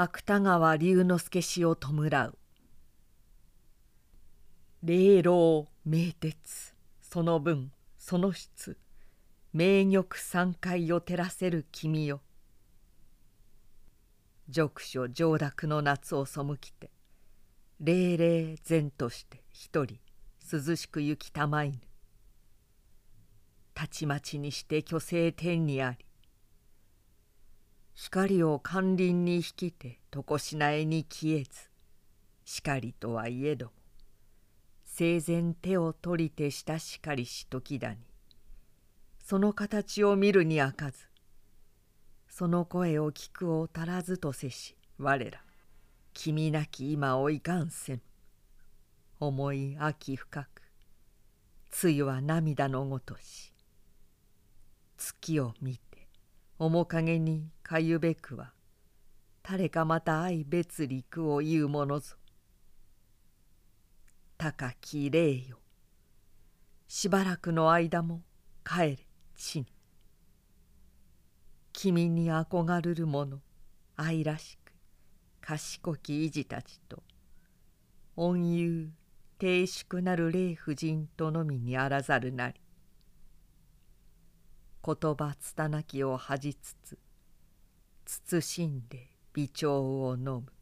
芥川龍之介氏を弔う。霊老名鉄その分その質名玉三回を照らせる君よ。読書上洛の夏を背きて霊霊然として一人涼しく行きたまいぬ。たちまちにして虚勢天にあり光を甘霖に引きて常しなえに消えずしかりとはいえど生前手を取りてしたしかりし時だにその形を見るにあかずその声を聞くを足らずとせし我ら君なき今をいかんせん思い秋深くつゆは涙のごとし月を見て面影にかゆべくは誰かまた愛別陸を言うものぞ。高き霊よ。しばらくの間も帰れ地に。君に憧るる者愛らしく賢き維持たちと恩友低粛なる霊夫人とのみにあらざるなり。言葉つたなきを恥じつつ慎んで微調を飲む。